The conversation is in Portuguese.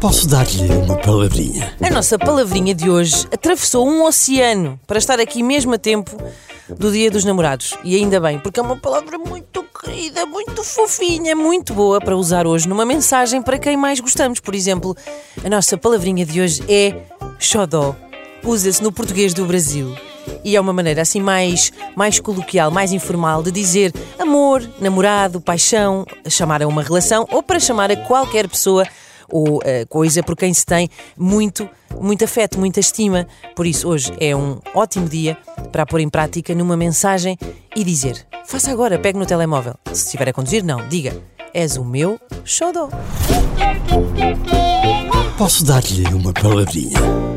Posso dar-lhe uma palavrinha? A nossa palavrinha de hoje atravessou um oceano para estar aqui mesmo a tempo do Dia dos Namorados. E ainda bem, porque é uma palavra muito querida, muito fofinha, muito boa para usar hoje numa mensagem para quem mais gostamos. Por exemplo, a nossa palavrinha de hoje é xodó. Usa-se no português do Brasil. E é uma maneira assim mais, mais coloquial, mais informal de dizer amor, namorado, paixão, chamar a uma relação ou para chamar a qualquer pessoa ou uh, coisa por quem se tem muito, muito afeto, muita estima. Por isso, hoje é um ótimo dia para pôr em prática numa mensagem e dizer: faça agora, pegue no telemóvel. Se estiver a conduzir, não, diga: és o meu xodó. Posso dar-lhe uma palavrinha?